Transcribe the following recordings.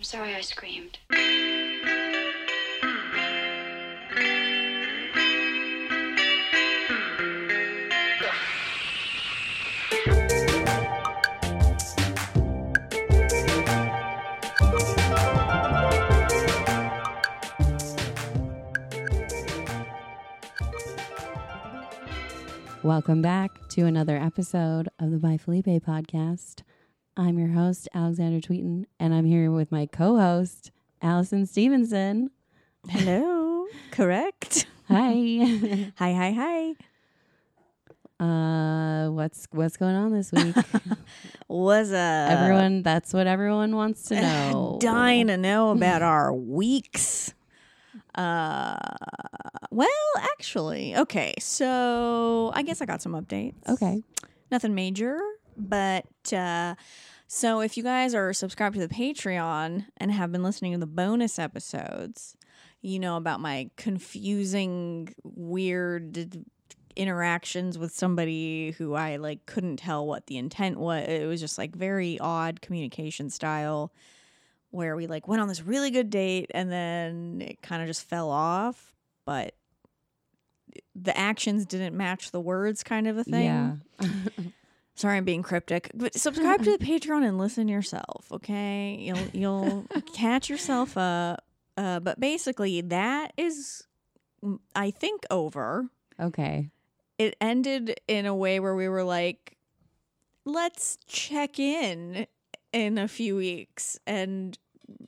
I'm sorry I screamed. Welcome back to another episode of the Bye Felipe podcast. I'm your host, Alexandra Tweten, and I'm here with my co host, Allison Stevenson. Hello. Correct. Hi. Hi, hi, hi. uh, what's what's going on this week? Was uh everyone, that's what everyone wants to know. dying to know about our weeks. Uh well, actually, okay. So, I guess I got some updates. Okay. Nothing major, but uh so if you guys are subscribed to the Patreon and have been listening to the bonus episodes, you know about my confusing weird interactions with somebody who I like couldn't tell what the intent was. It was just like very odd communication style where we like went on this really good date and then it kind of just fell off, but the actions didn't match the words kind of a thing. Yeah. Sorry, I'm being cryptic, but subscribe to the Patreon and listen yourself. Okay, you'll you'll catch yourself up. Uh, but basically, that is, mm, I think, over. okay. It ended in a way where we were like, let's check in in a few weeks and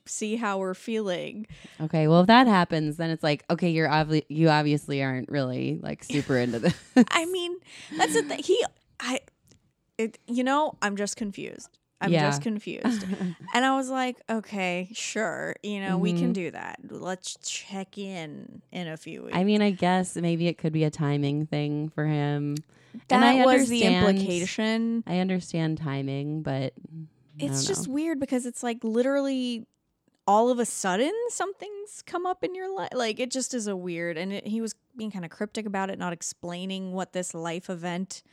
see how we're feeling. Okay. Well, if that happens, then it's like, okay, you're obviously you obviously aren't really like super into this. I mean, that's the thing. He, I, it, you know, I'm just confused. I'm Yeah. just confused. and I was like, okay, sure. You know, we can Mhm. do that. Let's check in in a few weeks. I mean, I guess maybe it could be a timing thing for him. And that I was the implication. I understand timing, but It's just know. weird because it's like literally all of a sudden something's come up in your life. Like it just is a weird. And it, he was being kind of cryptic about it, not explaining what this life event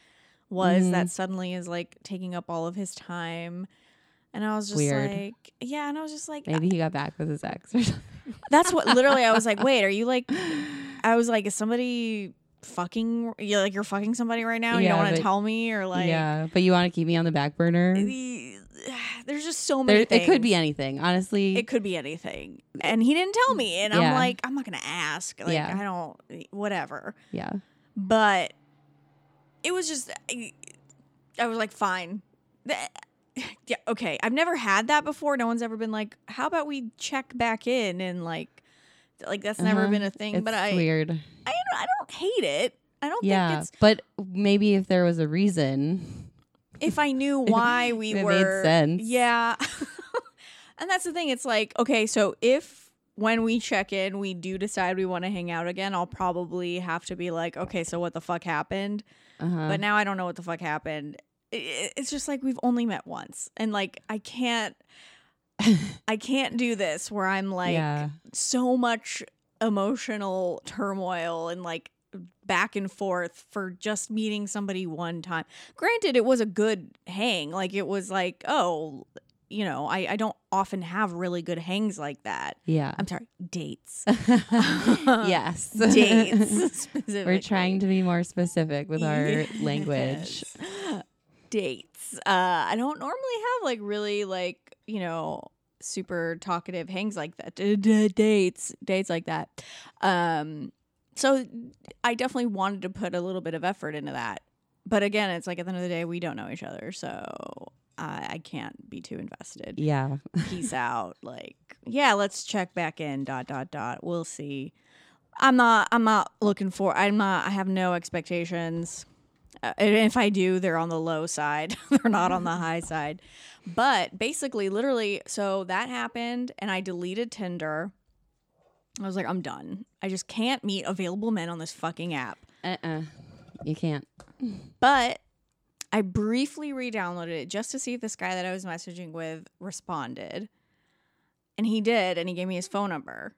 was Mhm. that suddenly is like taking up all of his time. And I was just Weird. like, yeah. And I was just like, maybe he got back with his ex or something. that's what literally I was like, wait, are you like, I was like, is somebody fucking, you like you're fucking somebody right now? you don't want to tell me or like, yeah, but you want to keep me on the back burner. the- there's just so many There, things. it could be anything, honestly. It could be anything. And he didn't tell me. And I'm like, I'm not going to ask. Like, Yeah. I don't, whatever. yeah, But it was just, I, I was like, fine. Yeah, okay. I've never had that before. No one's ever been like, how about we check back in and like, like that's never Uh-huh. been a thing. it's but I, weird. I, don't, I don't hate it. I don't think Yeah, it's, but maybe if there was a reason, if I knew why we It made were sense. Yeah. and that's the thing. It's like, okay, so if when we check in, we do decide we want to hang out again, I'll probably have to be like, okay, so what the fuck happened? Uh-huh. But now I don't know what the fuck happened. It's just like we've only met once. And like I can't I can't do this where I'm like yeah, so much emotional turmoil and like back and forth for just meeting somebody one time. Granted, it was a good hang. Like it was like, oh, you know, I, I don't often have really good hangs like that. yeah, I'm sorry, dates. yes, dates. We're trying to be more specific with our language. Dates. Uh, I don't normally have like really like, you know, super talkative hangs like that. Dates, dates like that. Um, so I definitely wanted to put a little bit of effort into that. But again, it's like at the end of the day, we don't know each other. So I, I can't be too invested. Yeah, Peace out. Like, yeah, let's check back in. Dot dot dot. We'll see. I'm not. I'm not looking for. I'm not. I have no expectations. Uh, and if I do, they're on the low side. they're not on the high side. But basically, literally, so that happened, and I deleted Tinder. I was like, I'm done. I just can't meet available men on this fucking app. uh-uh. you can't. But I briefly re-downloaded it just to see if this guy that I was messaging with responded. And he did, and he gave me his phone number.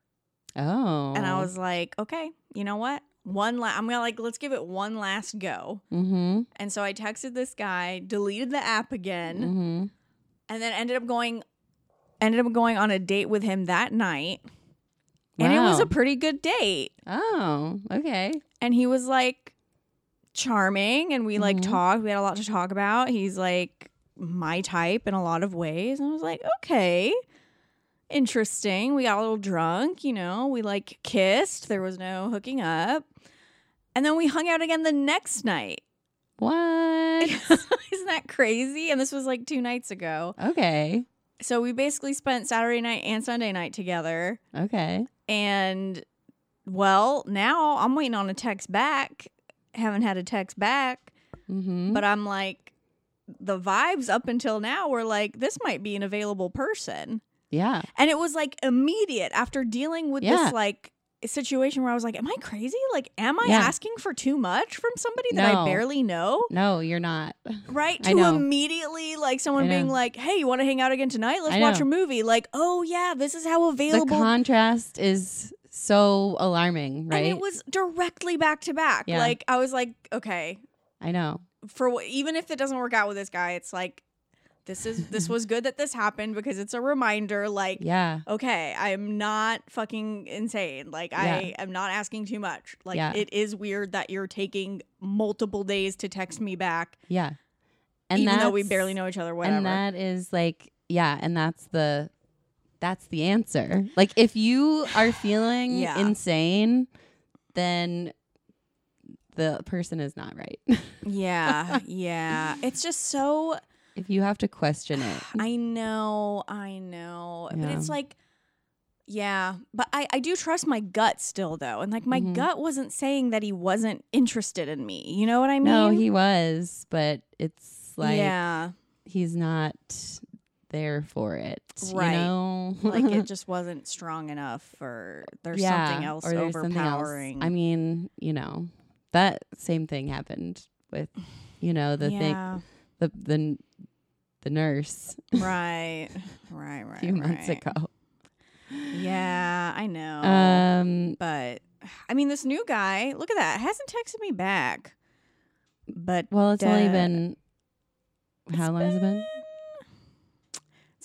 Oh, And I was like, okay, you know what? One la- I'm gonna like let's give it one last go. mm-hmm, And so I texted this guy, deleted the app again, mm-hmm. and then ended up going ended up going on a date with him that night. And it was a pretty good date. Oh, okay. And he was like charming and we like Mhm. talked. We had a lot to talk about. He's like my type in a lot of ways. And I was like, okay. Interesting. We got a little drunk, you know. We like kissed. There was no hooking up. And then we hung out again the next night. What? Isn't that crazy? And this was like two nights ago. okay. So we basically spent Saturday night and Sunday night together. Okay. And well, now I'm waiting on a text back. Haven't had a text back, Mm-hmm. but I'm like, the vibes up until now were like, this might be an available person. yeah. And it was like immediate after dealing with Yeah. this like situation where I was like, am I crazy? Like, am I Yeah. asking for too much from somebody that No. I barely know? No, you're not. Right? To immediately like someone being like, hey, you want to hang out again tonight? Let's watch a movie. Like, oh yeah, this is how available The contrast is so alarming, right? And it was directly back to back. Yeah. Like I was like, okay, I know. for wh- even if it doesn't work out with this guy, it's like this is this was good that this happened because it's a reminder. Like, Yeah. okay, I am not fucking insane. Like I am not asking too much. Like Yeah. it is weird that you're taking multiple days to text me back, Yeah. And even though we barely know each other. Whatever. And that is like, yeah, and that's the that's the answer. Like if you are feeling Yeah. insane, then the person is not right. yeah, yeah. It's just so. if you have to question it. I know, I know. But it's like, yeah. But I, I do trust my gut still, though. And like, my Mhm. gut wasn't saying that he wasn't interested in me. You know what I mean? No, he was, but it's like yeah. he's not there for it. Right. You know? like, it just wasn't strong enough, or there's something else or there's something else. overpowering. I mean, you know, that same thing happened with, you know, the thing, the the the nurse right. Right, right. a few months right. ago. Yeah, I know. Um, but, I mean, this new guy, look at that, hasn't texted me back. But well, it's only uh, been how long has it been?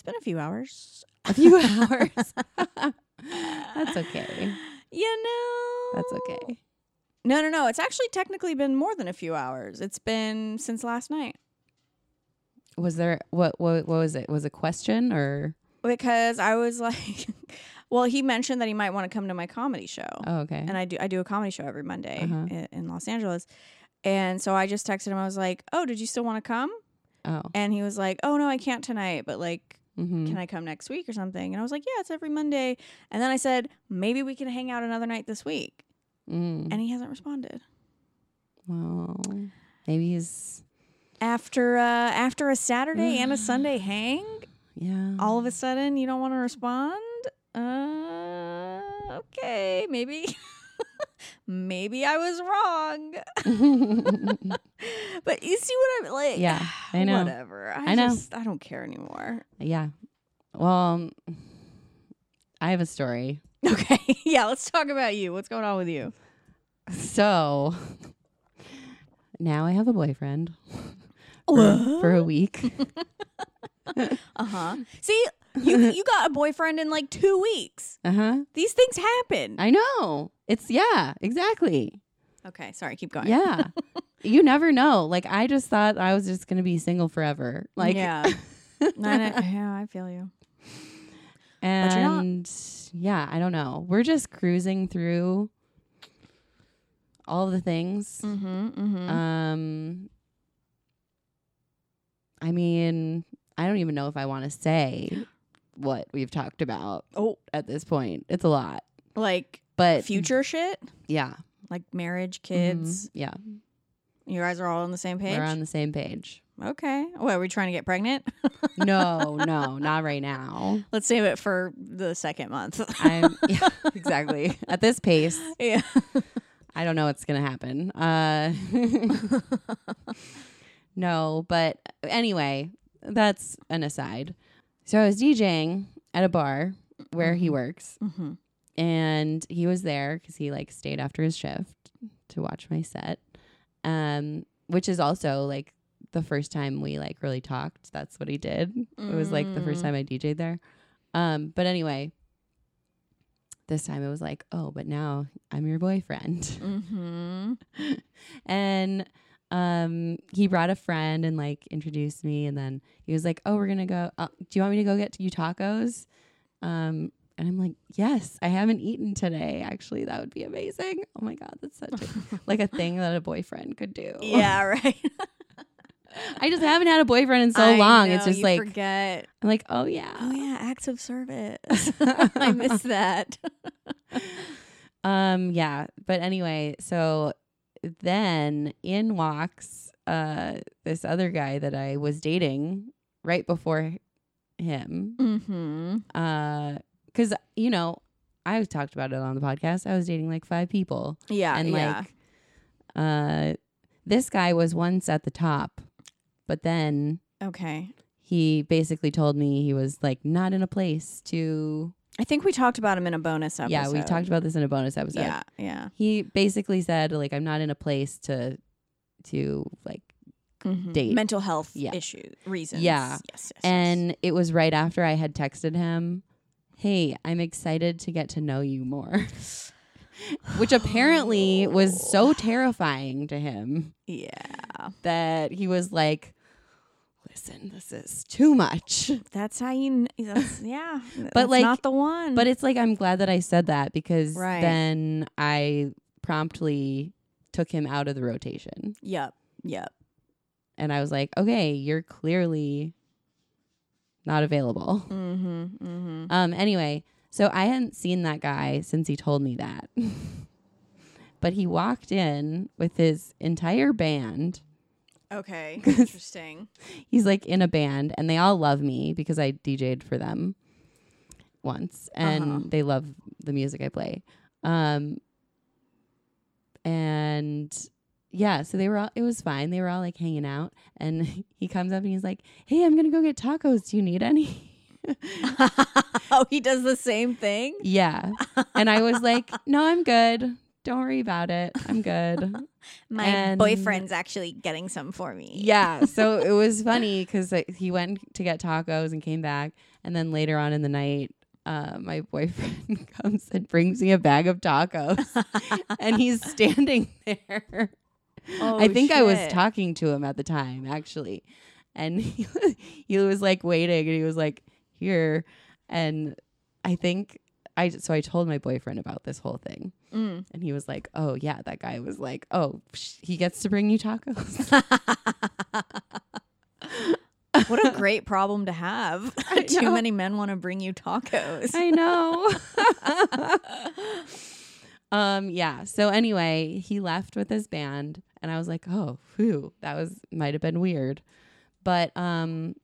Been a few hours. A few hours. That's okay. You know. That's okay. No, no, no. It's actually technically been more than a few hours. It's been since last night Was there what what what was it? Was a question or because I was like, well, he mentioned that he might want to come to my comedy show, oh okay and I do I do a comedy show every Monday Uh-huh. i- in Los Angeles, and so I just texted him. I was like, oh, did you still want to come? oh And he was like, oh no, I can't tonight, but like. Mm-hmm. Can I come next week or something? And I was like, yeah, it's every Monday. And then I said, maybe we can hang out another night this week. mm. And he hasn't responded. well maybe he's After uh, after a Saturday and a Sunday hang, yeah all of a sudden you don't want to respond uh okay maybe maybe i was wrong. But you see what i'm like Yeah, I know. whatever. I, I know. just i don't care anymore. Yeah. Well um, I have a story. Okay. Yeah let's talk about you. What's going on with you? So now I have a boyfriend. For, for a week. Uh-huh. See you you got a boyfriend in like two weeks uh-huh these things happen I know it's yeah exactly okay sorry keep going Yeah. you never know. Like I just thought I was just gonna be single forever. Like yeah yeah i feel you and yeah, I don't know. We're just cruising through all the things. mm-hmm, mm-hmm. Um I mean, I don't even know if I want to say what we've talked about oh at this point. It's a lot. like But future shit yeah. like marriage kids Yeah. you guys are all on the same page We're on the same page. okay what are we trying to get pregnant No, no, not right now. let's save it for the second month I'm yeah, exactly at this pace. yeah I don't know what's gonna happen. Uh, no, but anyway, that's an aside. So I was DJing at a bar where he works, mm-hmm. and he was there because he like stayed after his shift to watch my set, um, which is also like the first time we like really talked. That's what he did. It was like the first Mm. time I DJ'd there. Um, but anyway, this time it was like, oh, but now I'm your boyfriend. Mm-hmm. and um he brought a friend and like introduced me and then he was like oh we're gonna go uh, do you want me to go get you tacos um and i'm like yes i haven't eaten today actually that would be amazing oh my god that's such a, like a thing that a boyfriend could do Yeah, right. i just haven't had a boyfriend in so I long it's just like forget. i'm like oh yeah Oh yeah, acts of service. I miss that. Um, yeah. But anyway, so then in walks uh this other guy that I was dating right before him. Mm-hmm. Uh cuz you know, I talked about it on the podcast. I was dating like five people Yeah, and yeah. like uh this guy was once at the top, but then okay. he basically told me he was like not in a place to I think we talked about him in a bonus episode. Yeah, we talked about this in a bonus episode. Yeah, yeah. he basically said like i'm not in a place to to like Mhm. Date. mental health Yeah. issue reasons. Yeah. Yes, yes, yes. and it was right after i had texted him hey i'm excited to get to know you more which apparently was so terrifying to him yeah, that he was like listen this is too much that's how you. That's, yeah, But, that's like- not the one. but it's like i'm glad that i said that because Right. then i promptly took him out of the rotation yep, yep. and I was like, okay, you're clearly not available. Mm-hmm. Mm-hmm. Um, anyway, so I hadn't seen that guy since he told me that. but he walked in with his entire band. Okay, interesting. He's like in a band and they all love me because I DJ'd for them once and Uh-huh. they love the music I play. Um and yeah, so they were all it was fine. They were all like hanging out and he comes up and he's like, "Hey, I'm going to go get tacos. Do you need any?" oh, he does the same thing. yeah. And I was like, "No, I'm good. Don't worry about it. I'm good." My And- boyfriend's actually getting some for me. yeah. So it was funny because he went to get tacos and came back, and then later on in the night, uh, my boyfriend comes and brings me a bag of tacos, and he's standing there. Oh, I think I was talking to him at the time, actually, and he, he was like waiting, and he was like here, and I think. I, so I told my boyfriend about this whole thing, Mm. and he was like, "Oh yeah, that guy was like, oh, psh, he gets to bring you tacos." what a great problem to have. Too many men want to bring you tacos. I know. um yeah. So anyway, he left with his band and I was like, "Oh, phew, that was might have been weird." But um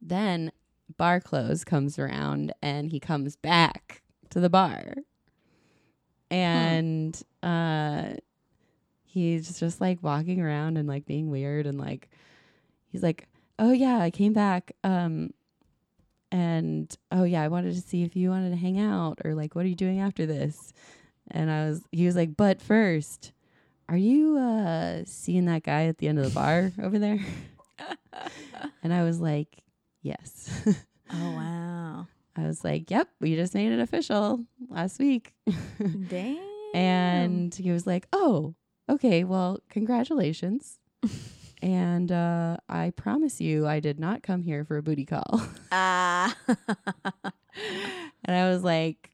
then bar close comes around and he comes back to the bar. And uh he's just like walking around and like being weird and like he's like, "Oh yeah, I came back um and oh yeah, I wanted to see if you wanted to hang out or like what are you doing after this?" And I was he was like, "But first, are you uh seeing that guy at the end of the bar over there?" and I was like, "Yes." oh wow. I was like, "Yep, we just made it official last week." Dang. and he was like, "Oh, okay. Well, congratulations." and uh I promise you I did not come here for a booty call. ah. and I was like,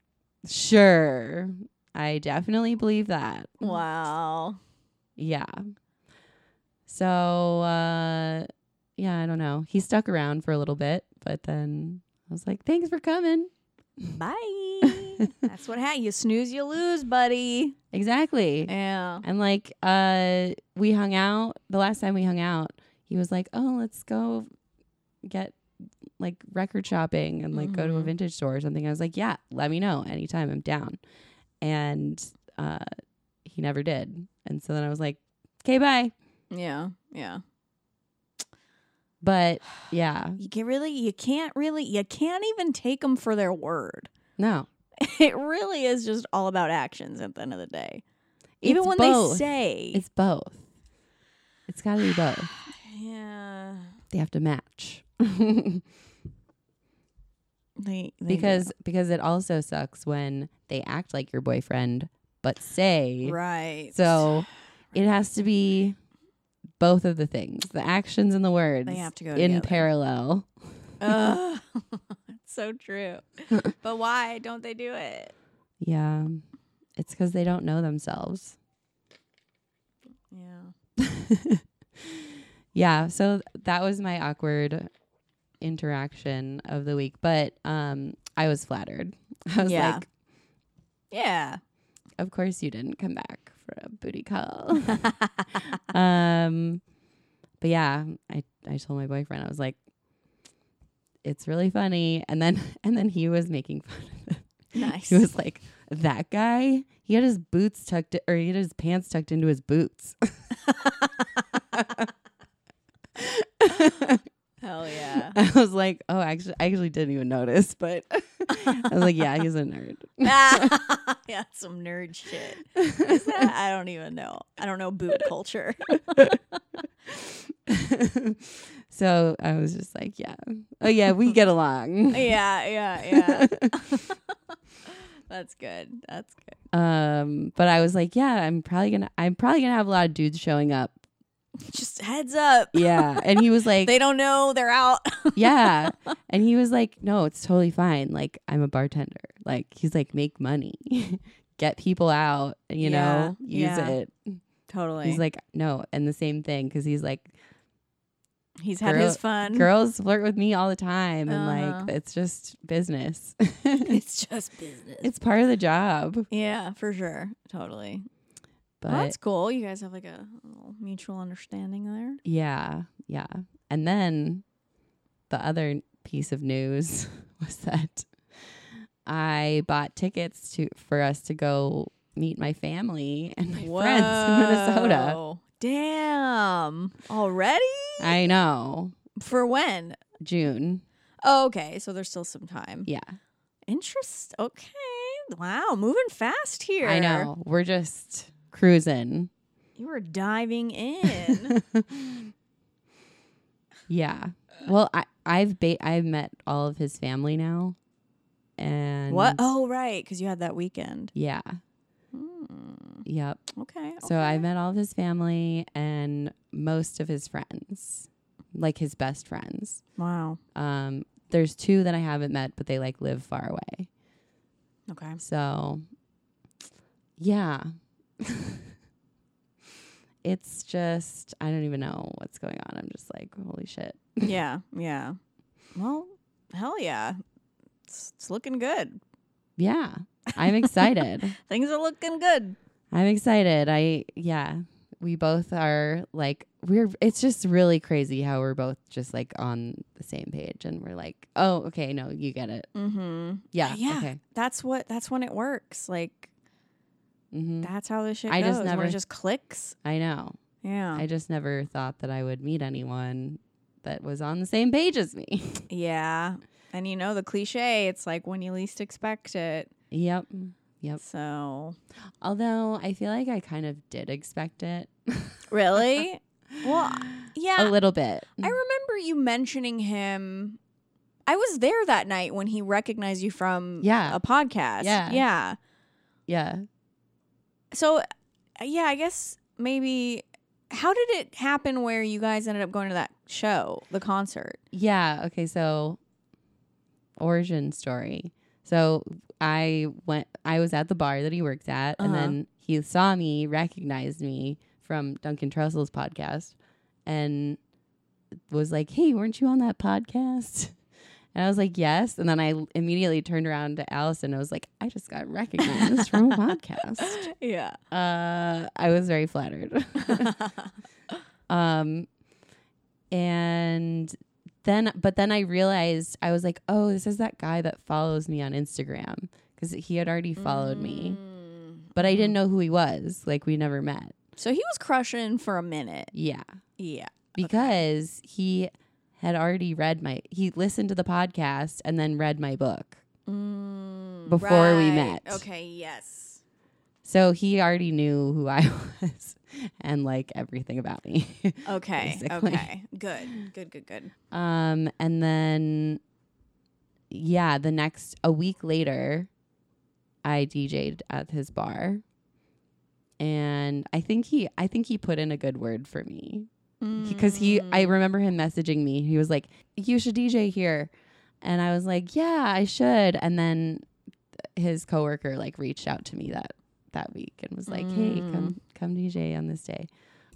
"Sure. I definitely believe that." wow. Yeah. So, uh yeah, I don't know. He stuck around for a little bit, but then I was like, "Thanks for coming." Bye. That's what ha- you snooze, you lose, buddy. Exactly. Yeah. And like uh we hung out the last time we hung out, he was like, "Oh, let's go get like record shopping and like go to a Mhm. vintage store or something." I was like, "Yeah, let me know anytime I'm down." And uh he never did. And so then I was like, "Okay, bye." Yeah. Yeah. But yeah, You can really, you can't really, you can't even take them for their word. no. It really is just all about actions at the end of the day. Even It's when both. they say, It's both. It's got to be both. yeah, They have to match. They, they do. because because it also sucks when they act like your boyfriend but say right. so it has to be both of the things the actions and the words they have to go in together. parallel Ugh. it's so true. but why don't they do it? yeah it's because they don't know themselves Yeah. yeah so that was my awkward interaction of the week but um i was flattered i was Yeah. like Yeah. of course you didn't come back for a booty call. Um but yeah i i told my boyfriend i was like it's really funny. And then and then he was making fun of it nice. he was like that guy he had his boots tucked or he had his pants tucked into his boots Hell yeah. i was like oh actually i actually didn't even notice but i was like yeah he's a nerd yeah, some nerd shit. I don't even know. I don't know boot culture. so i was just like yeah oh yeah we get along yeah, yeah, yeah. That's good. That's good. Um, but I was like, yeah, I'm probably gonna, I'm probably gonna have a lot of dudes showing up. Just heads up. Yeah, and he was like, They don't know they're out. yeah, and he was like, no, it's totally fine. Like I'm a bartender. Like he's like, make money, get people out, you know, use yeah. it. totally. He's like, no, and the same thing because he's like, He's had girl- his fun. girls flirt with me all the time, and Uh-huh. like it's just business. It's just business. it's part of the job. yeah, for sure. Totally. But Well, that's cool. You guys have like a mutual understanding there. Yeah, yeah. And then the other piece of news was that I bought tickets to for us to go meet my family and my friends in Minnesota. Whoa. Damn. Already? I know. For when? June. Oh, okay. So there's still some time. Yeah. Interest. Okay. Wow. Moving fast here. I know. We're just cruising. You were diving in. yeah. Well, I I've ba- I've met all of his family now. And what? Oh, right. Because you had that weekend. Yeah. Hmm. Yep. Okay. So I met all of his family and most of his friends, like his best friends. Wow. Um, there's two that I haven't met, but they like live far away. Okay. So, yeah, it's just I don't even know what's going on. I'm just like, holy shit. yeah. Yeah. Well, hell yeah. It's, it's looking good. Yeah, I'm excited. Things are looking good. I'm excited. I yeah, we both are like we're it's just really crazy how we're both just like on the same page and we're like, "Oh, okay, no, you get it." Mm-hmm. Yeah. Yeah. Okay. That's what. That's when it works. Like Mhm. that's how this shit I goes. just never- it just clicks. I know. Yeah. I just never thought that I would meet anyone that was on the same page as me. yeah. And you know the cliche. It's like when you least expect it. yep. Yep. So Although I feel like I kind of did expect it really, well, yeah. a little bit. I remember you mentioning him. I was there that night when he recognized you from Yeah. a podcast. Yeah. Yeah. Yeah. So, uh, yeah, I guess maybe. How did it happen where you guys ended up going to that show, the concert? Yeah. Okay. So, origin story. So I went. I was at the bar that he worked at, and Uh-huh. then he saw me, recognized me from Duncan Trussell's podcast, and was like, "Hey, weren't you on that podcast?" And I was like, "Yes." And then I immediately turned around to Allison. and I was like, "I just got recognized from a podcast." Yeah. Uh, I was very flattered. Um, and then, but then I realized I was like, oh, this is that guy that follows me on Instagram because he had already followed me, Mm. but I didn't know who he was. Like we never met. So he was crushing for a minute. Yeah, Yeah. because he had already read my. He listened to the podcast and then read my book. Mm, Before we met. Okay, yes. So he already knew who I was and like everything about me. Okay, Basically. okay. Good, good, good, good. Um, and then, yeah, the next a week later, I DJ'd at his bar, and I think he I think he put in a good word for me because he I Mm. remember him messaging me. He was like, "You should DJ here," and I was like, "Yeah, I should." And then his coworker like reached out to me that that week and was like, "Hey, Mm. come come DJ on this day."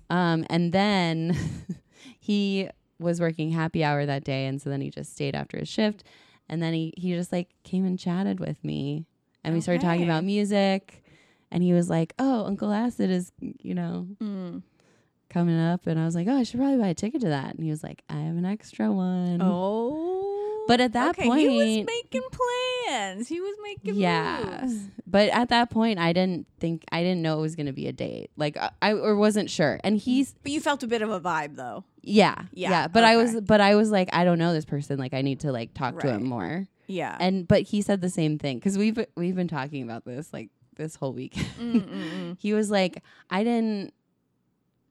Um, and then he was working happy hour that day, and so then he just stayed after his shift, and then he he just like came and chatted with me, and we started talking Okay. about music, and he was like, "Oh, Uncle Acid is you know." Mm. Coming up and I was like, "Oh, I should probably buy a ticket to that." And he was like, "I have an extra one." Oh. But at that okay, he was making plans. He was making plans. yeah. moves. But at that point, I didn't think I didn't know it was going to be a date. Like I, I or wasn't sure. And he's But you felt a bit of a vibe though. yeah. Yeah, Yeah, but I was but I was like, I don't know this person. Like I need to like talk to him more. Yeah. And but he said the same thing cuz we've we've been talking about this like this whole week. Mm, mm, mm. he was like, I didn't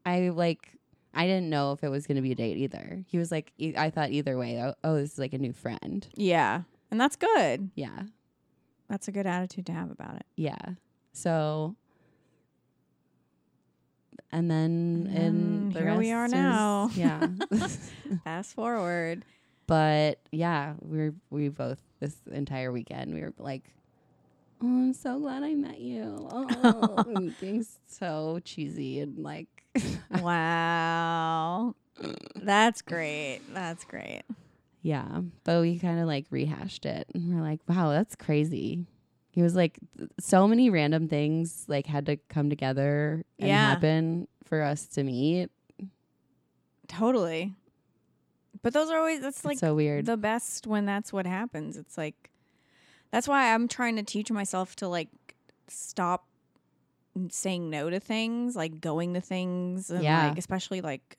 I like I didn't know if it was going to be a date either. He was like, e- I thought either way. Oh, oh, this is like a new friend. yeah. And that's good. Yeah. That's a good attitude to have about it. Yeah. So, and then And the here we are now. is- yeah. Fast forward. but yeah, we are we both this entire weekend we were like, oh, I'm so glad I met you. Oh, being so cheesy and like, wow. That's great. That's great. yeah. But we kind of like rehashed it, and we're like, wow, that's crazy. He was like, th- so many random things like had to come together and Yeah. happen for us to meet. Totally. But those are always that's It's like so weird. the best when that's what happens. It's like that's why I'm trying to teach myself to like stop saying no to things, like going to things, and Yeah. like especially like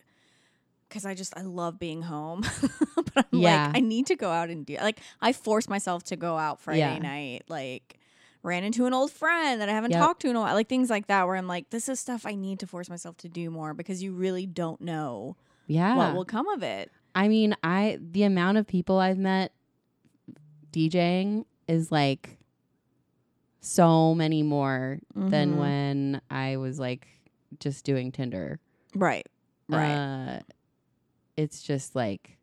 because I just I love being home, but I'm Yeah. like I need to go out and do like I force myself to go out Friday Yeah. night, like ran into an old friend that I haven't Yep. talked to in a while, like things like that, where I'm like, this is stuff I need to force myself to do more because you really don't know yeah. what will come of it. I mean, I the amount of people I've met DJing is like so many more than Mhm. when I was like just doing Tinder. Right. Right. Uh, it's just like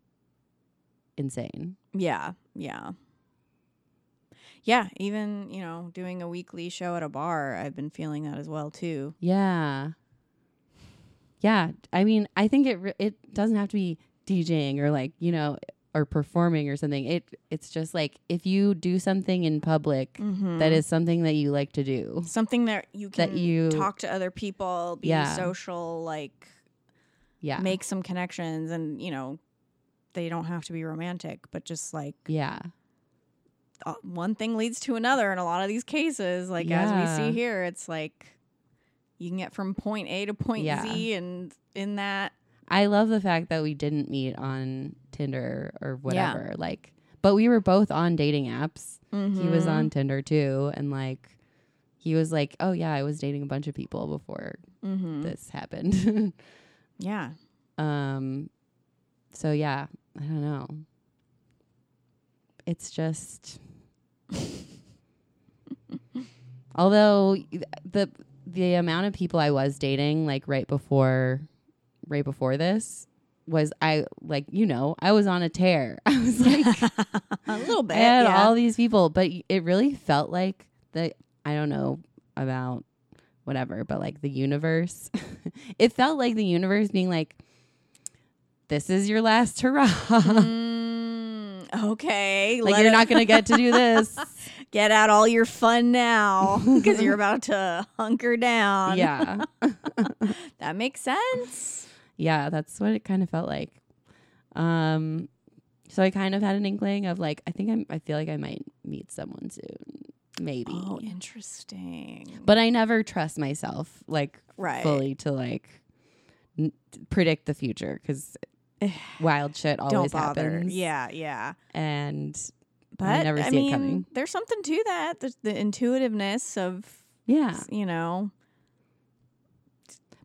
insane. Yeah, yeah. Yeah, even, you know, doing a weekly show at a bar, I've been feeling that as well too. Yeah. Yeah, I mean, I think it re- it doesn't have to be DJing or like, you know, or performing or something. It it's just like if you do something in public Mm-hmm. that is something that you like to do. something that you can That you- talk to other people, be Yeah. social, like Yeah. make some connections and, you know, they don't have to be romantic, but just like yeah. uh, one thing leads to another in a lot of these cases, like as we see here, it's like you can get from point A to point Yeah. Z and in that I love the fact that we didn't meet on Tinder or Yeah. whatever. Like, but we were both on dating apps. He was Mhm. on Tinder too, and like, he was like, "Oh yeah, I was dating a bunch of people before Mhm. this happened." Yeah. um, so yeah, I don't know. It's just, although the the amount of people I was dating like right before right before this was I like you know I was on a tear. I was like a little bit. I had yeah. all these people, but it really felt like the I don't know about whatever, but like the universe. it felt like the universe being like, "This is your last hurrah. Mm, okay. like you're not gonna get to do this." get out all your fun now because you're about to hunker down. yeah, That makes sense. Yeah, that's what it kind of felt like. Um, so I kind of had an inkling of like, I think I'm. I feel like I might meet someone soon, maybe. Oh, interesting. but I never trust myself like right. fully to like n- predict the future because wild shit always Don't bother. happens. Yeah, yeah. and But never I see it mean, coming. there's something to that. There's the intuitiveness of, yeah. you know.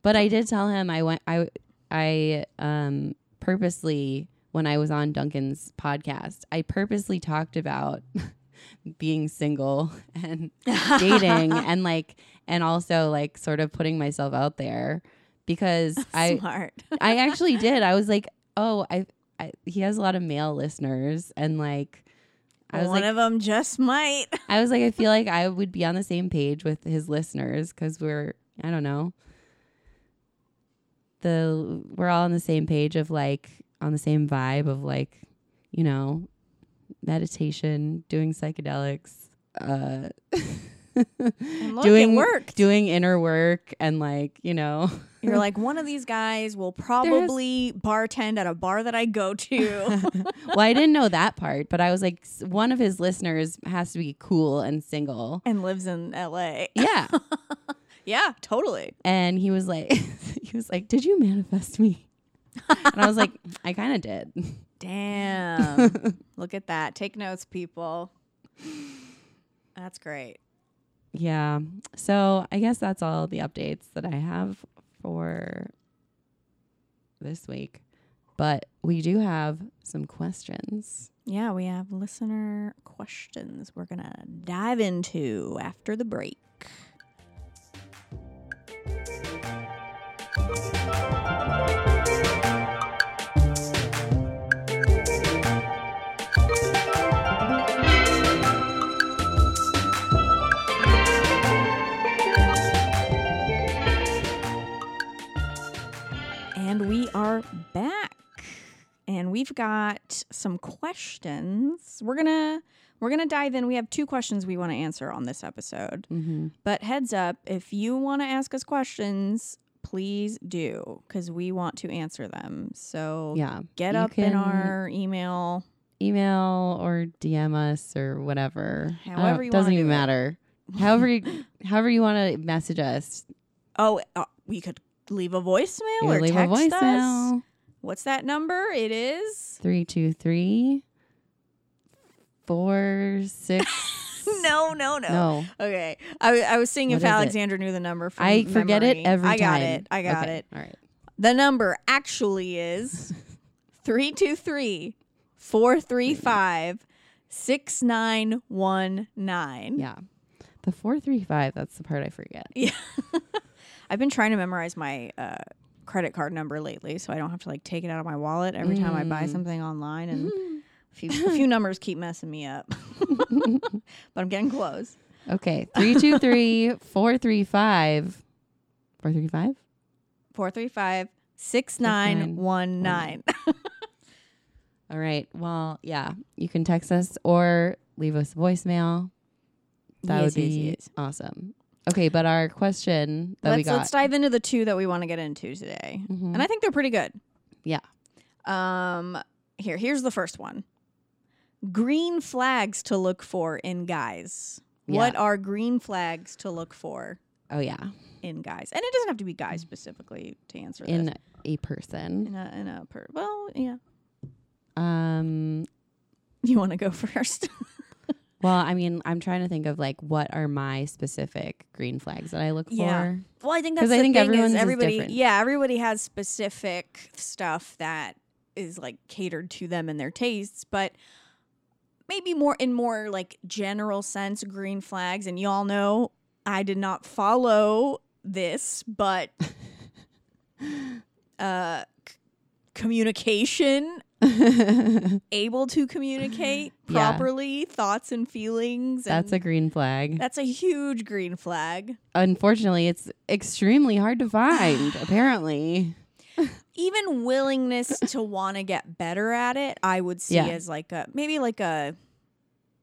But I did tell him I went. I I um purposely when I was on Duncan's podcast. I purposely talked about being single and dating and like and also like sort of putting myself out there because I I actually did. I was like, "Oh, I, I he has a lot of male listeners and like I was One like of them just might. I was like I feel like I would be on the same page with his listeners cuz we're I don't know. The we're all on the same page of like on the same vibe of like, you know, meditation, doing psychedelics, uh look, doing work doing inner work and like, you know, You're like one of these guys will probably bartend at a bar that I go to. well, I didn't know that part, but I was like, one of his listeners has to be cool and single. and lives in LA. Yeah. Yeah, totally. and he was like, he was like, did you manifest me? and I was like, I kind of did. Damn. Look at that. Take notes, people. That's great. Yeah. So I guess that's all the updates that I have for this week. But we do have some questions. Yeah, we have listener questions we're going to dive into after the break. We've got some questions. We're going to we're going to dive in. We have two questions we want to answer on this episode. Mm-hmm. But heads up, if you want to ask us questions, please do cuz we want to answer them. So Yeah. get up in our email. email or DM us or whatever. However you doesn't even do matter. however, you, however you want to message us, Oh, uh, we could leave a voicemail or leave a text us. What's that number? It is Three two three four six. No, no, no. no, Okay. I, I was seeing What if is it? Alexandra knew the number from I forget it memory. every I got time. it. I got Okay, it. All right. The number actually is 323 435 6919. Yeah, the four three five. That's the part I forget. Yeah. I've been trying to memorize my uh, credit card number lately so I don't have to like take it out of my wallet every time I buy Mm. something online and a few, a few numbers keep messing me up. but I'm getting close. Okay, three two three four three five four three five. 435 6919. All right. Well, yeah, you can text us or leave us a voicemail. That Yes, would be yes. awesome. Okay, but our question that we let's got. let's dive into the two that we want to get into today. Mhm. And I think they're pretty good. Yeah. Um here here's the first one. Green flags to look for in guys. What are green flags to look for oh yeah, in guys? And it doesn't have to be guys specifically to answer in this. a person. In a in a per well, yeah. Um. You want to go first? Well, I mean, I'm trying to think of like what are my specific green flags that I look Yeah. for. Well, I think that's because I think thing everyone's is is everybody. different. yeah, everybody has specific stuff that is like catered to them and their tastes, but maybe more in more like general sense, green flags. And y'all know I did not follow this, but uh, c- communication, able to communicate Yeah. properly, thoughts and feelings. That's a green flag. that's a huge green flag. Unfortunately, it's extremely hard to find. apparently. Even willingness to want to get better at it, I would see Yeah. as like a maybe like a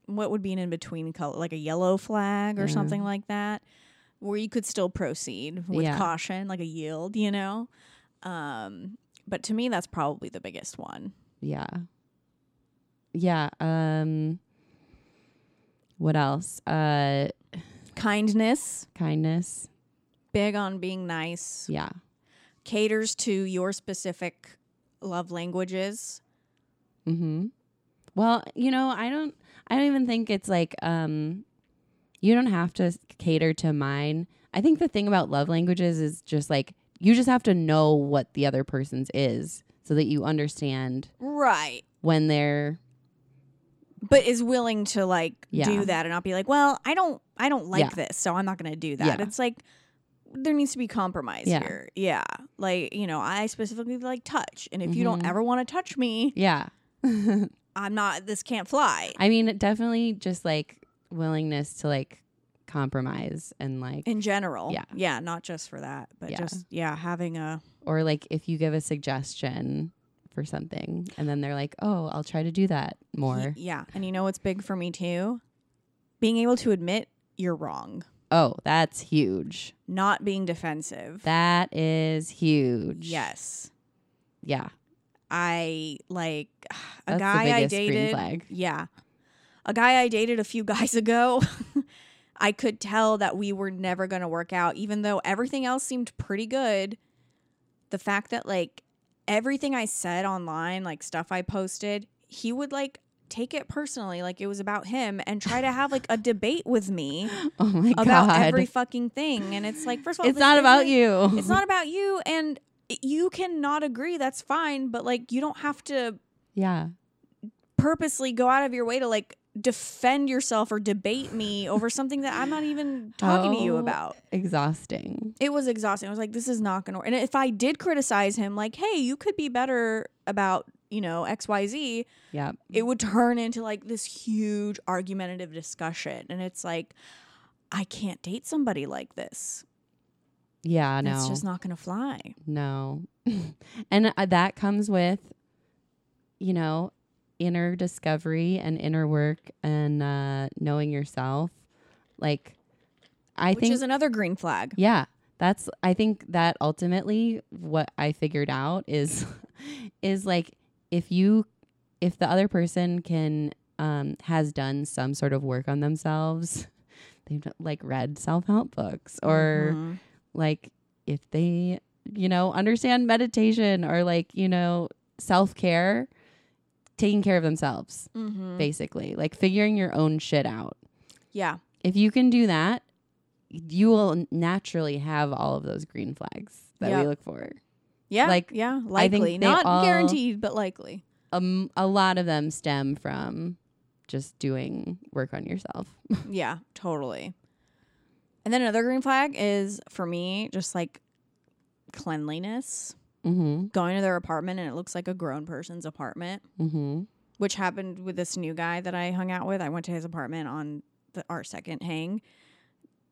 what would be an in between color, like a yellow flag or Yeah. something like that, where you could still proceed with Yeah. caution, like a yield, you know. Um, but to me, that's probably the biggest one. Yeah. Yeah. Um. What else? Uh, Kindness, kindness. big on being nice, Yeah. Caters to your specific love languages. Mm-hmm. Well, you know, I don't. I don't even think it's like. Um, you don't have to cater to mine. I think the thing about love languages is just like you just have to know what the other person's is. so that you understand Right. when they're But is willing to like Yeah. do that and not be like, well, I don't, I don't like Yeah. this, so I'm not going to do that. Yeah. It's like there needs to be compromise Yeah. here. Yeah. Like you know, I specifically like touch, and if you don't Mhm. ever want to touch me, yeah. I'm not. This can't fly. I mean, definitely just like willingness to like compromise and like In general, Yeah. yeah, not just for that, but Yeah. just yeah, having a or like if you give a suggestion for something and then they're like, "Oh, I'll try to do that more." yeah. And you know what's big for me too? Being able to admit you're wrong, Oh, that's huge. not being defensive. That is huge. yes. Yeah. I like a That's guy I dated. flag. Yeah. A guy I dated a few guys ago. I could tell that we were never going to work out even though everything else seemed pretty good. The fact that like everything I said online, like stuff I posted, he would like take it personally like it was about him and try to have like a debate with me Oh about god. every fucking thing and it's like first of all it's not about you. it's not about you and you cannot agree that's fine but like you don't have to yeah. purposely go out of your way to like defend yourself or debate me over something that I'm not even talking to you Oh. about. Exhausting. It was exhausting. I was like, this is not going to work. And if I did criticize him, like, hey, you could be better about, you know, XYZ, Yeah. it would turn into like this huge argumentative discussion. And it's like, I can't date somebody like this. Yeah, no. It's just not going to fly. No. and uh, that comes with, you know, inner discovery and inner work and uh, knowing yourself. Like, I which think, is another green flag. yeah, that's, I think that ultimately what I figured out is, is like, if you, if the other person can, um, has done some sort of work on themselves, they've like read self help books or, Mhm. like if they you know understand meditation or like you know self-care taking care of themselves Mhm. basically like figuring your own shit out yeah. if you can do that you will naturally have all of those green flags that Yep. we look for Yeah. Like, yeah. Likely. Not all- guaranteed, but likely. um, a lot of them stem from just doing work on yourself Yeah, totally. And then another green flag is for me just like cleanliness. mm-hmm Going to their apartment and it looks like a grown person's apartment, mm-hmm which happened with this new guy that I hung out with. I went to his apartment on the, our second hang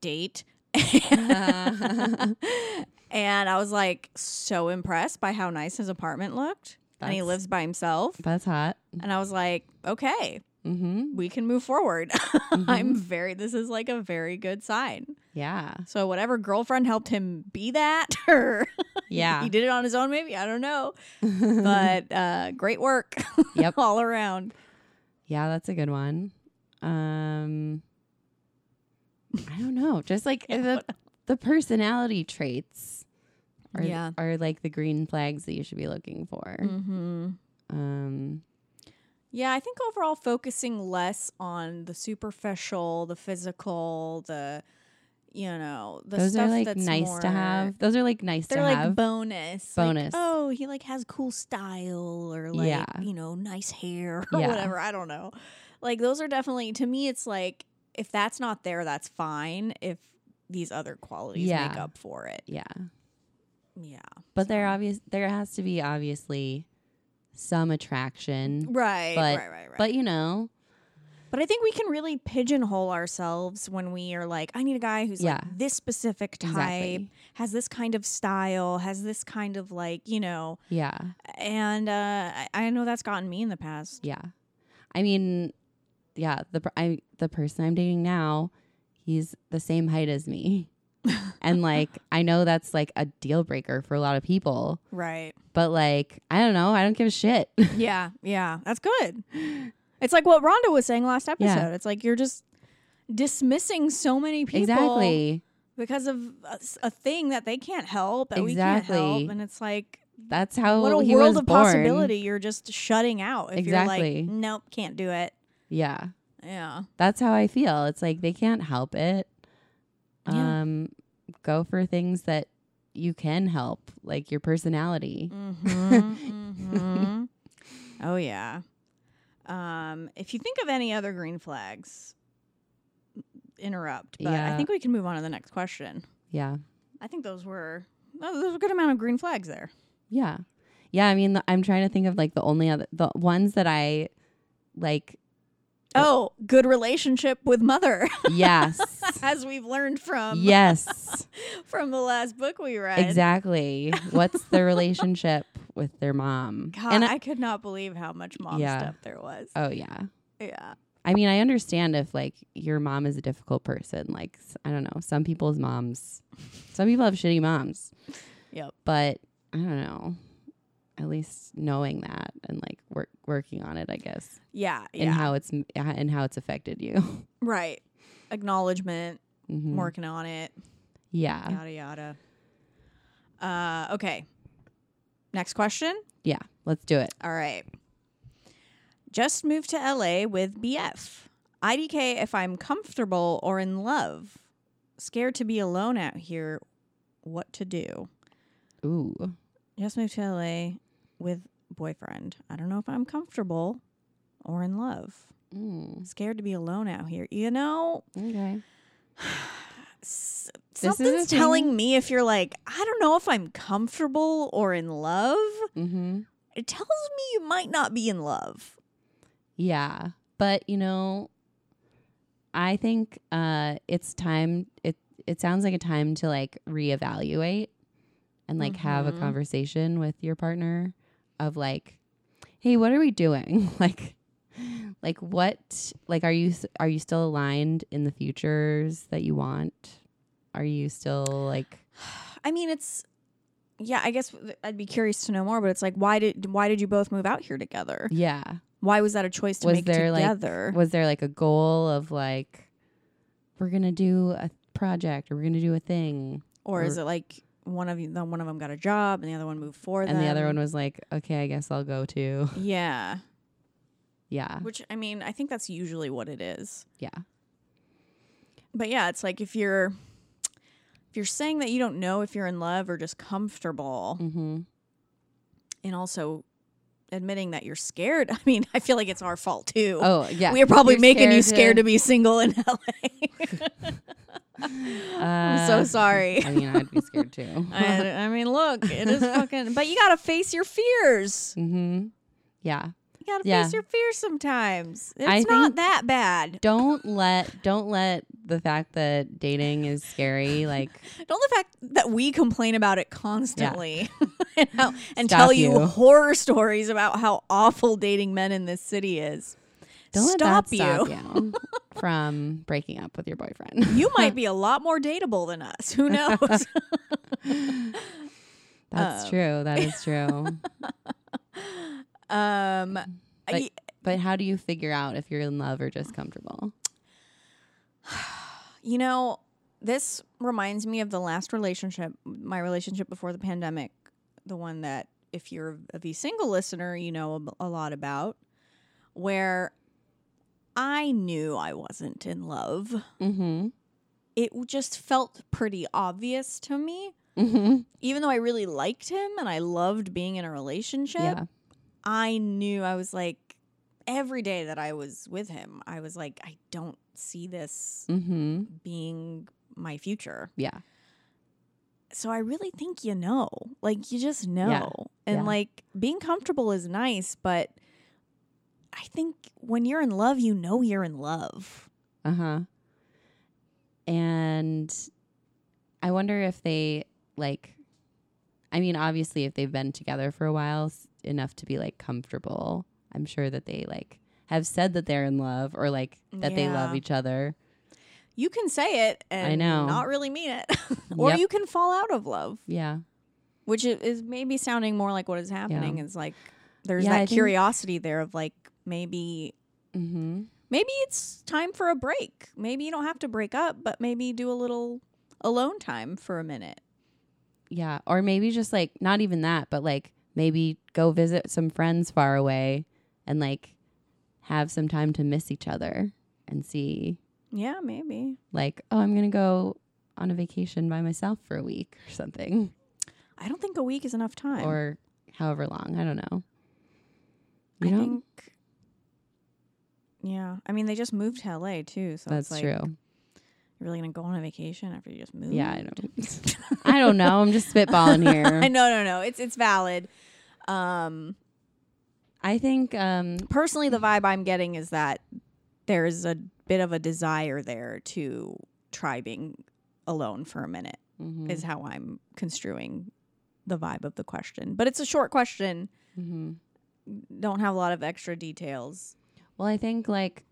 date. and I was like so impressed by how nice his apartment looked. and he lives by himself. that's hot And I was like, okay, mm-hmm we can move forward. I'm very, this is like a very good sign. yeah So whatever girlfriend helped him be that, or yeah he did it on his own, maybe I don't know. But uh, great work, Yep. all around. Yeah, that's a good one. Um I don't know. Just like the the personality traits are Yeah. are like the green flags that you should be looking for. Mm-hmm. Um Yeah, I think overall focusing less on the superficial, the physical, the you know, the those stuff are like that's nice to have. Those are like nice They're to like have. bonus. Like, Bonus. oh, he like has cool style or like Yeah. you know nice hair or Yeah. whatever. I don't know. Like those are definitely to me. It's like if that's not there, that's fine. If these other qualities make up for it, yeah. yeah. But there So- obvious there has to be obviously some attraction. Right, But- right, right, right. But you know, But I think we can really pigeonhole ourselves when we are like, I need a guy who's Yeah. like this specific type, exactly. has this kind of style, has this kind of like, you know, Yeah. and uh, I, I know that's gotten me in the past. Yeah. I mean, yeah, the I the person I'm dating now, he's the same height as me. and like I know that's like a deal breaker for a lot of people, Right. but like I don't know, I don't give a shit. Yeah, yeah, that's good. It's like what Rhonda was saying last episode. Yeah. It's like you're just dismissing so many people exactly. because of a thing that they can't help that we can't help, Exactly. and it's like That's how what a world of born. possibility you're just shutting out if Exactly. you're like, nope, can't do it. Yeah. Yeah, That's how I feel. It's like they can't help it. Yeah. Um go for things that you can help, like your personality. Mm-hmm, Oh yeah. Um, if you think of any other green flags, interrupt. But I think we can move on to the next question. Yeah. I think those were oh, there was a good amount of green flags there. Yeah. Yeah, I mean the, I'm trying to think of like the only other the ones that I like Oh, good relationship with mother, yes. as we've learned from yes. from the last book we read. Exactly. What's the relationship with their mom? God, and I, I, could not believe how much mom Yeah. stuff there was. oh yeah. yeah. I mean, I understand if like your mom is a difficult person. Like I don't know, some people's moms, some people have shitty moms. Yep. But I don't know. At least knowing that and like work working on it, I guess, Yeah. and Yeah. how it's and how it's affected you. right. Acknowledgement, Mhm. working on it. Yeah. Yada yada. Uh okay. Next question. Yeah. Let's do it. All right. Just moved to LA with BF. IDK if I'm comfortable or in love. Scared to be alone out here. What to do? Ooh. Just moved to LA with boyfriend. I don't know if I'm comfortable or in love. Mm. Scared to be alone out here. You know, Okay. s- something's telling me if you're like, I don't know if I'm comfortable or in love. Mm-hmm. It tells me you might not be in love. Yeah. But, you know, I think uh it's time it it sounds like a time to like reevaluate and like have a Mhm. conversation with your partner of like hey, what are we doing? like like what like are you are you still aligned in the futures that you want? Are you still like I mean, it's yeah. I guess I'd be curious to know more, but it's like, why did why did you both move out here together? yeah. Why was that a choice to Was make there, like, together? Was there like a goal of like we're to do a project or we're to do a thing or is it like one of you, the one of them got a job and the other one moved for them? and the other one was like, okay, I guess I'll go too. yeah. Yeah. Which I mean, I think that's usually what it is. Yeah. But yeah, it's like if you're if you're saying that you don't know if you're in love or just comfortable, Mm-hmm. and also admitting that you're scared. I mean, I feel like it's our fault too. Oh, yeah. we are probably You're making you scared to, be single in LA. I'm so Uh, sorry. I mean, I'd be scared too. I, I mean, look, it is fucking. But you gotta face your fears. mm-hmm. Yeah. You gotta Yeah. face your fears sometimes. It's I not that bad. Don't let don't let the fact that dating is scary like Don't the fact that we complain about it constantly and, how, and tell you, you. horror stories about how awful dating men in this city is. don't stop you. that stop you from breaking up with your boyfriend. You might be a lot more dateable than us. Who knows? That's Um, true. That is true. Um, But- I- but how do you figure out if you're in love or just comfortable? You know, this reminds me of the last relationship, my relationship before the pandemic, the one that if you're a V single listener, you know a, a lot about, where I knew I wasn't in love. Mm-hmm. It just felt pretty obvious to me. Mm-hmm. Even though I really liked him and I loved being in a relationship, Yeah. I knew I was like, every day that I was with him, I was like, I don't see this Mm-hmm. being my future. Yeah. So I really think you know. Like you just know. And Yeah. like being comfortable is nice, but I think when you're in love, you know you're in love. Uh-huh. And I wonder if they like I mean obviously if they've been together for a while enough to be like comfortable, I'm sure that they like have said that they're in love or like that they love each other. You can say it and I know. not really mean it. or Yep. you can fall out of love, Yeah. which is maybe sounding more like what is happening. is like there's Yeah, I that think- curiosity there of like maybe Mhm. maybe it's time for a break. Maybe you don't have to break up, but maybe do a little alone time for a minute. Yeah, or maybe just like not even that, but like maybe go visit some friends far away and like have some time to miss each other and see Yeah, maybe. like, oh, I'm going to go on a vacation by myself for a week or something. I don't think a week is enough time. or however long. I don't know. You I don't? think. Yeah, I mean they just moved to LA too, so That's it's like, true. Really gonna go on a vacation after you just moved? Yeah, I don't. I don't know. I'm just spitballing here. I no, no, no. It's it's valid. Um, I think um personally, the vibe I'm getting is that there's a bit of a desire there to try being alone for a minute. mhm, Is how I'm construing the vibe of the question. But it's a short question. mhm. Don't have a lot of extra details. Well, I think like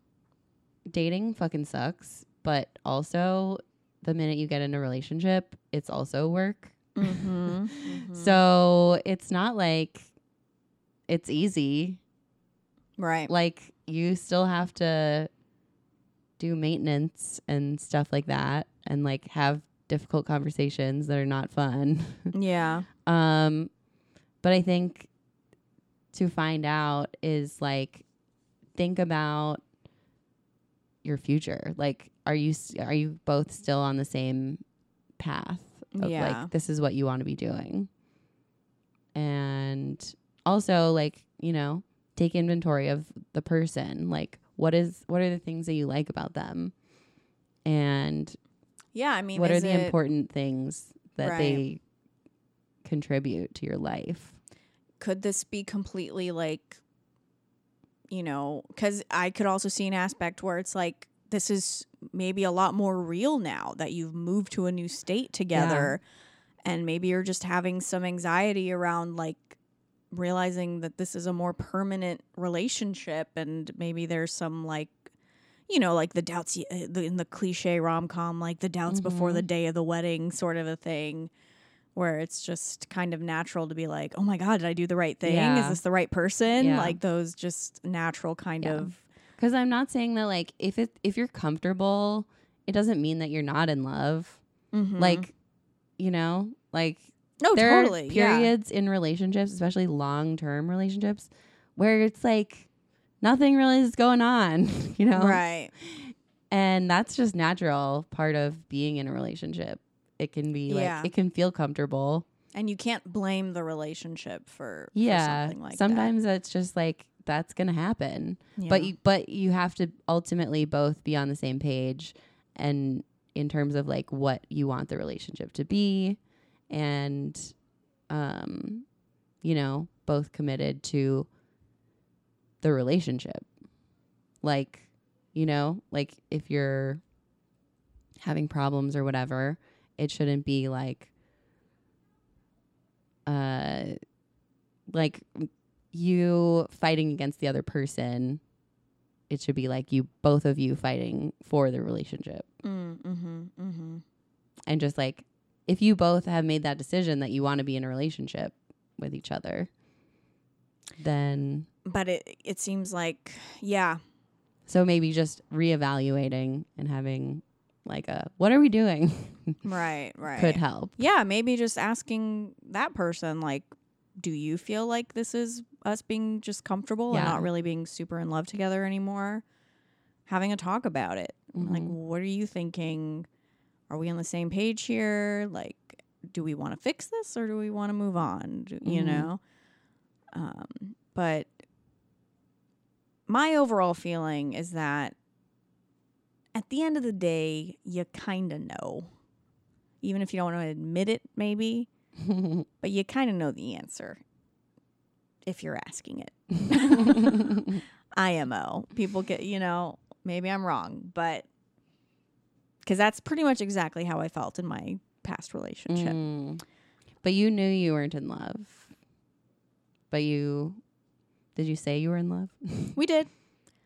dating fucking sucks, but also the minute you get in a relationship, it's also work. Mm-hmm. So it's not like it's easy. right. Like you still have to do maintenance and stuff like that and like have difficult conversations that are not fun. Yeah. Um, but I think to find out is like think about your future. Like, are you are you both still on the same path of Yeah. like this is what you want to be doing? And also, like you know, take inventory of the person. Like, what is what are the things that you like about them, and Yeah. I mean, what are the important things that Right. they contribute to your life could this be completely like you know because i could also see an aspect where it's like this is maybe a lot more real now that you've moved to a new state together and maybe you're just having some anxiety around like realizing that this is a more permanent relationship and maybe there's some like you know like the doubts uh, the- in the cliche rom-com like the doubts before Mhm. the day of the wedding sort of a thing where it's just kind of natural to be like oh my god did i do the right thing is this the right person Yeah. like those just natural kind Yeah. of because i'm not saying that like if it if you're comfortable it doesn't mean that you're not in love Mhm. like you know like no there totally are yeah. periods in relationships especially long-term relationships where it's like nothing really is going on you know right and that's just natural part of being in a relationship it can be Yeah. like it can feel comfortable and you can't blame the relationship for, for yeah something like that. sometimes it's just like that's gonna happen. That but you but you have to ultimately both be on the same page and in terms of like what you want the relationship to be and um you know both committed to the relationship. Like you know like if you're having problems or whatever it shouldn't be like uh like you fighting against the other person it should be like you both of you fighting for the relationship. Mm, mm-hmm, mm-hmm. and just like if you both have made that decision that you want to be in a relationship with each other then but it it seems like yeah. So maybe just reevaluating and having like a what are we doing? Right right. Could help. Yeah maybe just asking that person like do you feel like this is us being just comfortable and not really being super in love together anymore? Having a talk about it. Like Mhm. what are you thinking? Are we on the same page here? Like do we want to fix this or do we want to move on? Do- you Mhm. know? Um but my overall feeling is that at the end of the day you kind of know. Even if you don't want to admit it maybe but you kind of know the answer if you're asking it IMO. People get, you know, maybe I'm wrong, but because that's pretty much exactly how I felt in my past relationship. Mm. But you knew you weren't in love. But you did you say you were in love? We did.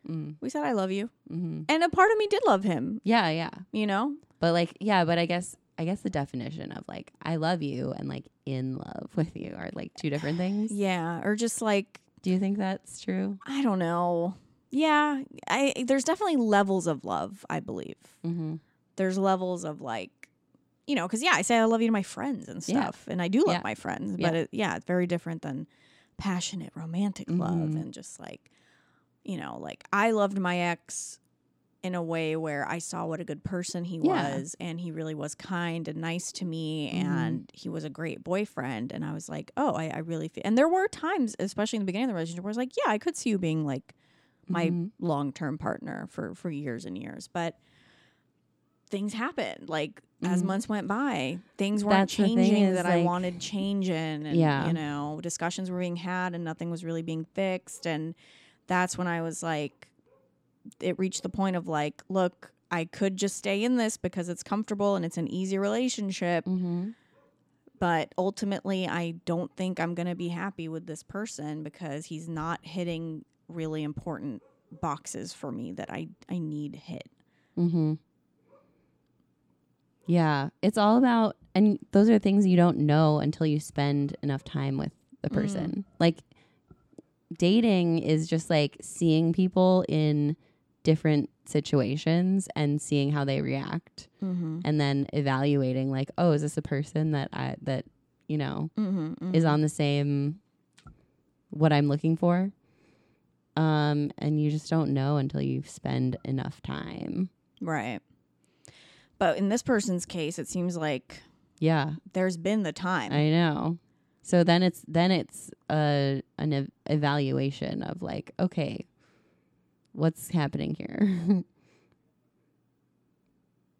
mm. We said, I love you. hmm And a part of me did love him, Yeah, yeah. you know? But like, yeah, but I guess I guess the definition of like I love you and like in love with you are like two different things. Yeah. Or just like, Do you think that's true? I don't know. Yeah. I, there's definitely levels of love, I believe. Mm-hmm. There's levels of like, you know, because yeah, I say I love you to my friends and Yeah. stuff, and I do love Yeah. my friends, Yeah. but it, yeah, it's very different than passionate romantic love Mhm. and just like, you know, like I loved my ex in a way where I saw what a good person he Yeah. was and he really was kind and nice to me Mhm. and he was a great boyfriend and I was like, "Oh, I, I really feel." And there were times, especially in the beginning of the relationship, where I was like, "Yeah, I could see you being like my Mhm. long-term partner for for years and years." But things happened. Like as Mhm. months went by, things weren't That's changing that I wanted change in and Yeah. you know, discussions were being had and nothing was really being fixed and that's when I was like it reached the point of like, look, I could just stay in this because it's comfortable and it's an easy relationship, Mhm. but ultimately I don't think I'm going to be happy with this person because he's not hitting really important boxes for me that I I need hit. Mm-hmm. Yeah, it's all about, and those are things you don't know until you spend enough time with the person. Like, dating is just like seeing people in different situations and seeing how they react, Mm-hmm. and then evaluating, like, oh, is this a person that I that you know Mm-hmm. is on the same what I'm looking for. Um, and you just don't know until you spend enough time. Right. But in this person's case, it seems like Yeah, there's been the time. I know. So then it's then it's a an ev- evaluation of like, okay, what's happening here?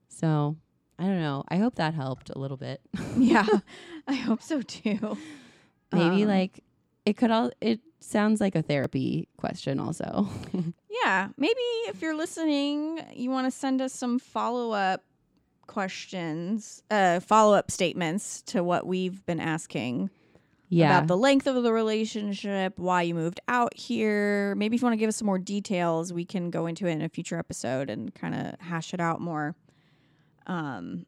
so I don't know. I hope that helped a little bit. yeah, I hope so too. Maybe Um, like it could all. It sounds like a therapy question also. Yeah, maybe if you're listening, you want to send us some follow up questions, uh, follow up statements to what we've been asking yeah. about the length of the relationship, why you moved out here. Maybe if you want to give us some more details, we can go into it in a future episode and kind of hash it out more. Um,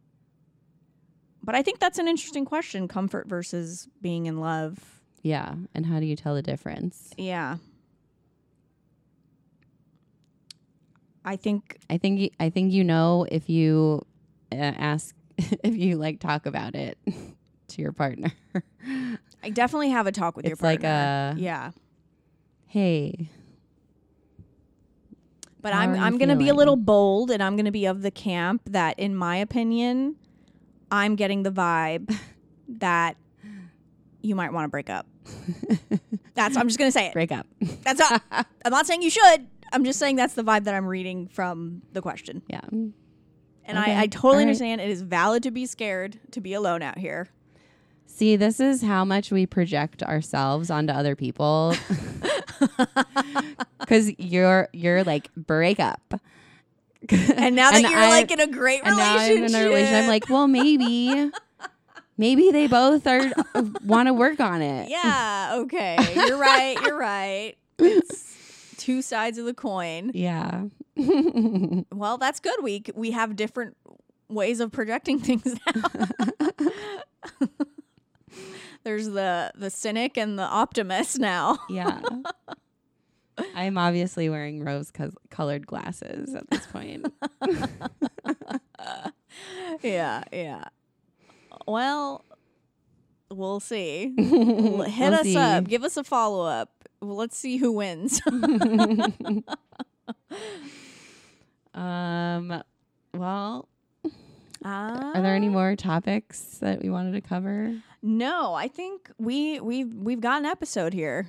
but I think that's an interesting question: comfort versus being in love. yeah. And how do you tell the difference? Yeah. I think I think y- I think you know if you uh, ask if you like talk about it to your partner. I definitely have a talk with your It's like partner. a- yeah, hey, but How I'm I'm gonna be a little bold, and I'm gonna be of the camp that, in my opinion, I'm getting the vibe that you might want to break up. That's I'm just gonna say it. break up. That's not. I'm not saying you should. I'm just saying that's the vibe that I'm reading from the question, yeah. and Okay. I, I totally All right. understand it is valid to be scared to be alone out here. See, this is how much we project ourselves onto other people. Cuz you're you're like break up. And now that you're I- like in a great and now relationship, I'm in a relationship. I'm like, well, maybe, maybe they both are want to work on it. Yeah, okay. You're right. You're right. It's two sides of the coin. Yeah. Well, that's good. We we have different ways of projecting things now. There's the the cynic and the optimist now. yeah. I'm obviously wearing rose colored glasses at this point. yeah, yeah. Well, we'll see. Hit We'll us see. up. Give us a follow up. Let's see who wins. um, well, uh, are there any more topics that we wanted to cover? No, I think we we've we've got an episode here.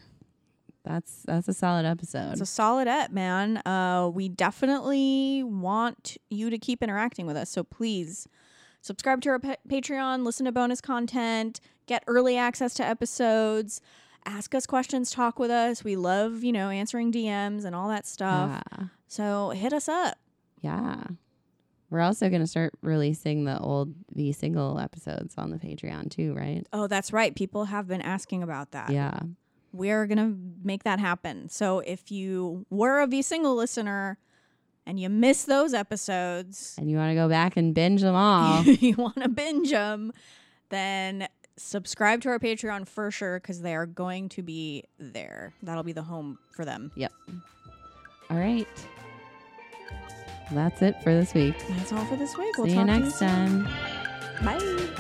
That's that's a solid episode. It's a solid up, man. Uh, we definitely want you to keep interacting with us. So please subscribe to our pa- Patreon, listen to bonus content, get early access to episodes, ask us questions, talk with us. We love, you know, answering DMs and all that stuff. yeah. So hit us up. Yeah. We're also going to start releasing the old V single episodes on the Patreon too, right? Oh, that's right. People have been asking about that. Yeah. We're going to make that happen. So if you were a V single listener and you missed those episodes, And you want to go back and binge them all. you want to binge them, then subscribe to our Patreon for sure because they are going to be there. That'll be the home for them. Yep. All right. That's it for this week. That's all for this week. We'll See you talk next to you time. Bye.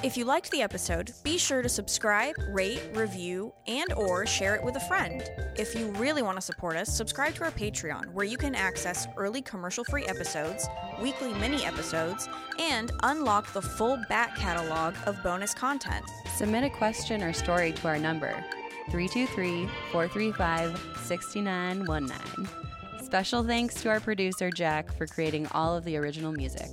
If you liked the episode, be sure to subscribe, rate, review, and or share it with a friend. If you really want to support us, subscribe to our Patreon where you can access early commercial-free episodes, weekly mini episodes, and unlock the full back catalog of bonus content. Submit a question or story to our number 323 435 6919. Special thanks to our producer, Jack, for creating all of the original music.